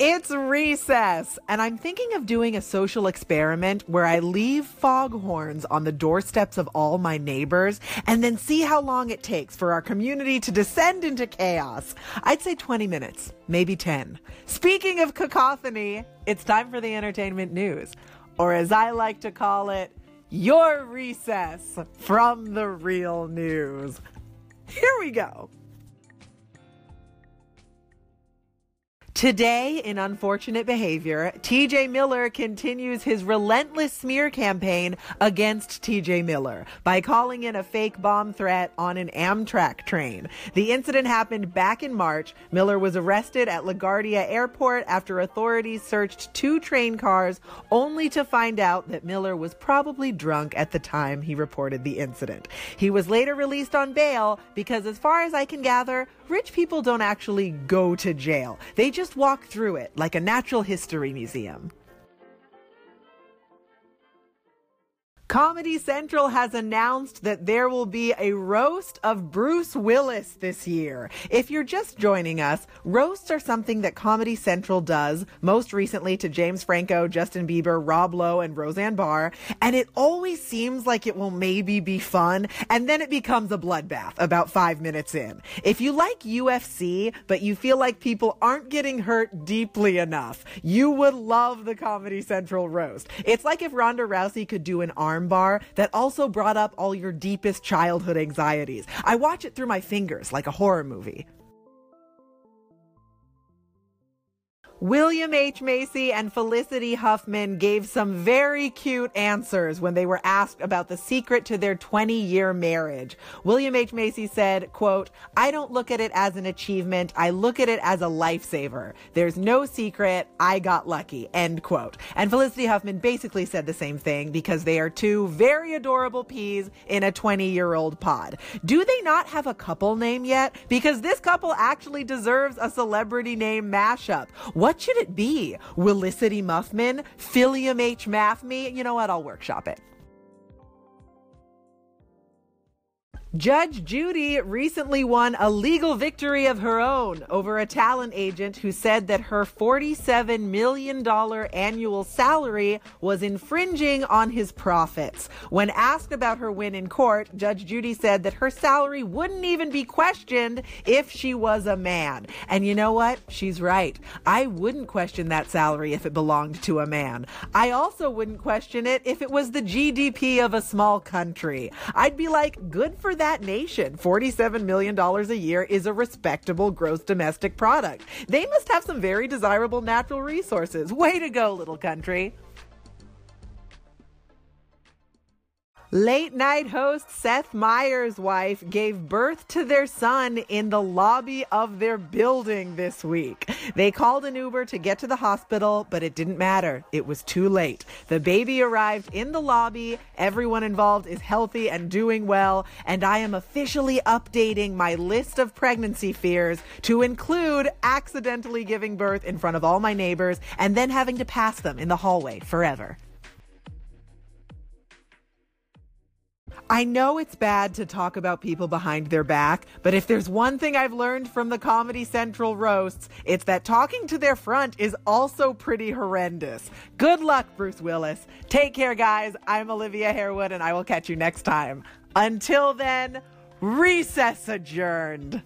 It's recess, and I'm thinking of doing a social experiment where I leave foghorns on the doorsteps of all my neighbors and then see how long it takes for our community to descend into chaos. I'd say 20 minutes, maybe 10. Speaking of cacophony, it's time for the entertainment news, or as I like to call it, your recess from the real news. Here we go. Today, in unfortunate behavior, TJ Miller continues his relentless smear campaign against TJ Miller by calling in a fake bomb threat on an Amtrak train. The incident happened back in March. Miller was arrested at LaGuardia Airport after authorities searched two train cars only to find out that Miller was probably drunk at the time he reported the incident. He was later released on bail because, as far as I can gather, rich people don't actually go to jail. They just walk through it like a natural history museum. Comedy Central has announced that there will be a roast of Bruce Willis this year. If you're just joining us, roasts are something that Comedy Central does, most recently to James Franco, Justin Bieber, Rob Lowe, and Roseanne Barr, and it always seems like it will maybe be fun, and then it becomes a bloodbath about five minutes in. If you like UFC, but you feel like people aren't getting hurt deeply enough, you would love the Comedy Central roast. It's like if Ronda Rousey could do an arm armbar that also brought up all your deepest childhood anxieties. I watch it through my fingers like a horror movie. William H. Macy and Felicity Huffman gave some very cute answers when they were asked about the secret to their 20 year marriage. William H. Macy said, quote, I don't look at it as an achievement. I look at it as a lifesaver. There's no secret. I got lucky, end quote. And Felicity Huffman basically said the same thing because they are two very adorable peas in a 20 year old pod. Do they not have a couple name yet? Because this couple actually deserves a celebrity name mashup. What what should it be? Willicity Muffman? Philium H. Mathme? You know what? I'll workshop it. Judge Judy recently won a legal victory of her own over a talent agent who said that her $47 million annual salary was infringing on his profits. When asked about her win in court, Judge Judy said that her salary wouldn't even be questioned if she was a man. And you know what? She's right. I wouldn't question that salary if it belonged to a man. I also wouldn't question it if it was the GDP of a small country. I'd be like, good for that nation. $47 million a year is a respectable gross domestic product. They must have some very desirable natural resources. Way to go, little country. Late night host Seth Meyers' wife gave birth to their son in the lobby of their building this week. They called an Uber to get to the hospital, but it didn't matter. It was too late. The baby arrived in the lobby. Everyone involved is healthy and doing well. And I am officially updating my list of pregnancy fears to include accidentally giving birth in front of all my neighbors and then having to pass them in the hallway forever. I know it's bad to talk about people behind their back, but if there's one thing I've learned from the Comedy Central roasts, it's that talking to their front is also pretty horrendous. Good luck, Bruce Willis. Take care, guys. I'm Olivia Harewood, and I will catch you next time. Until then, recess adjourned.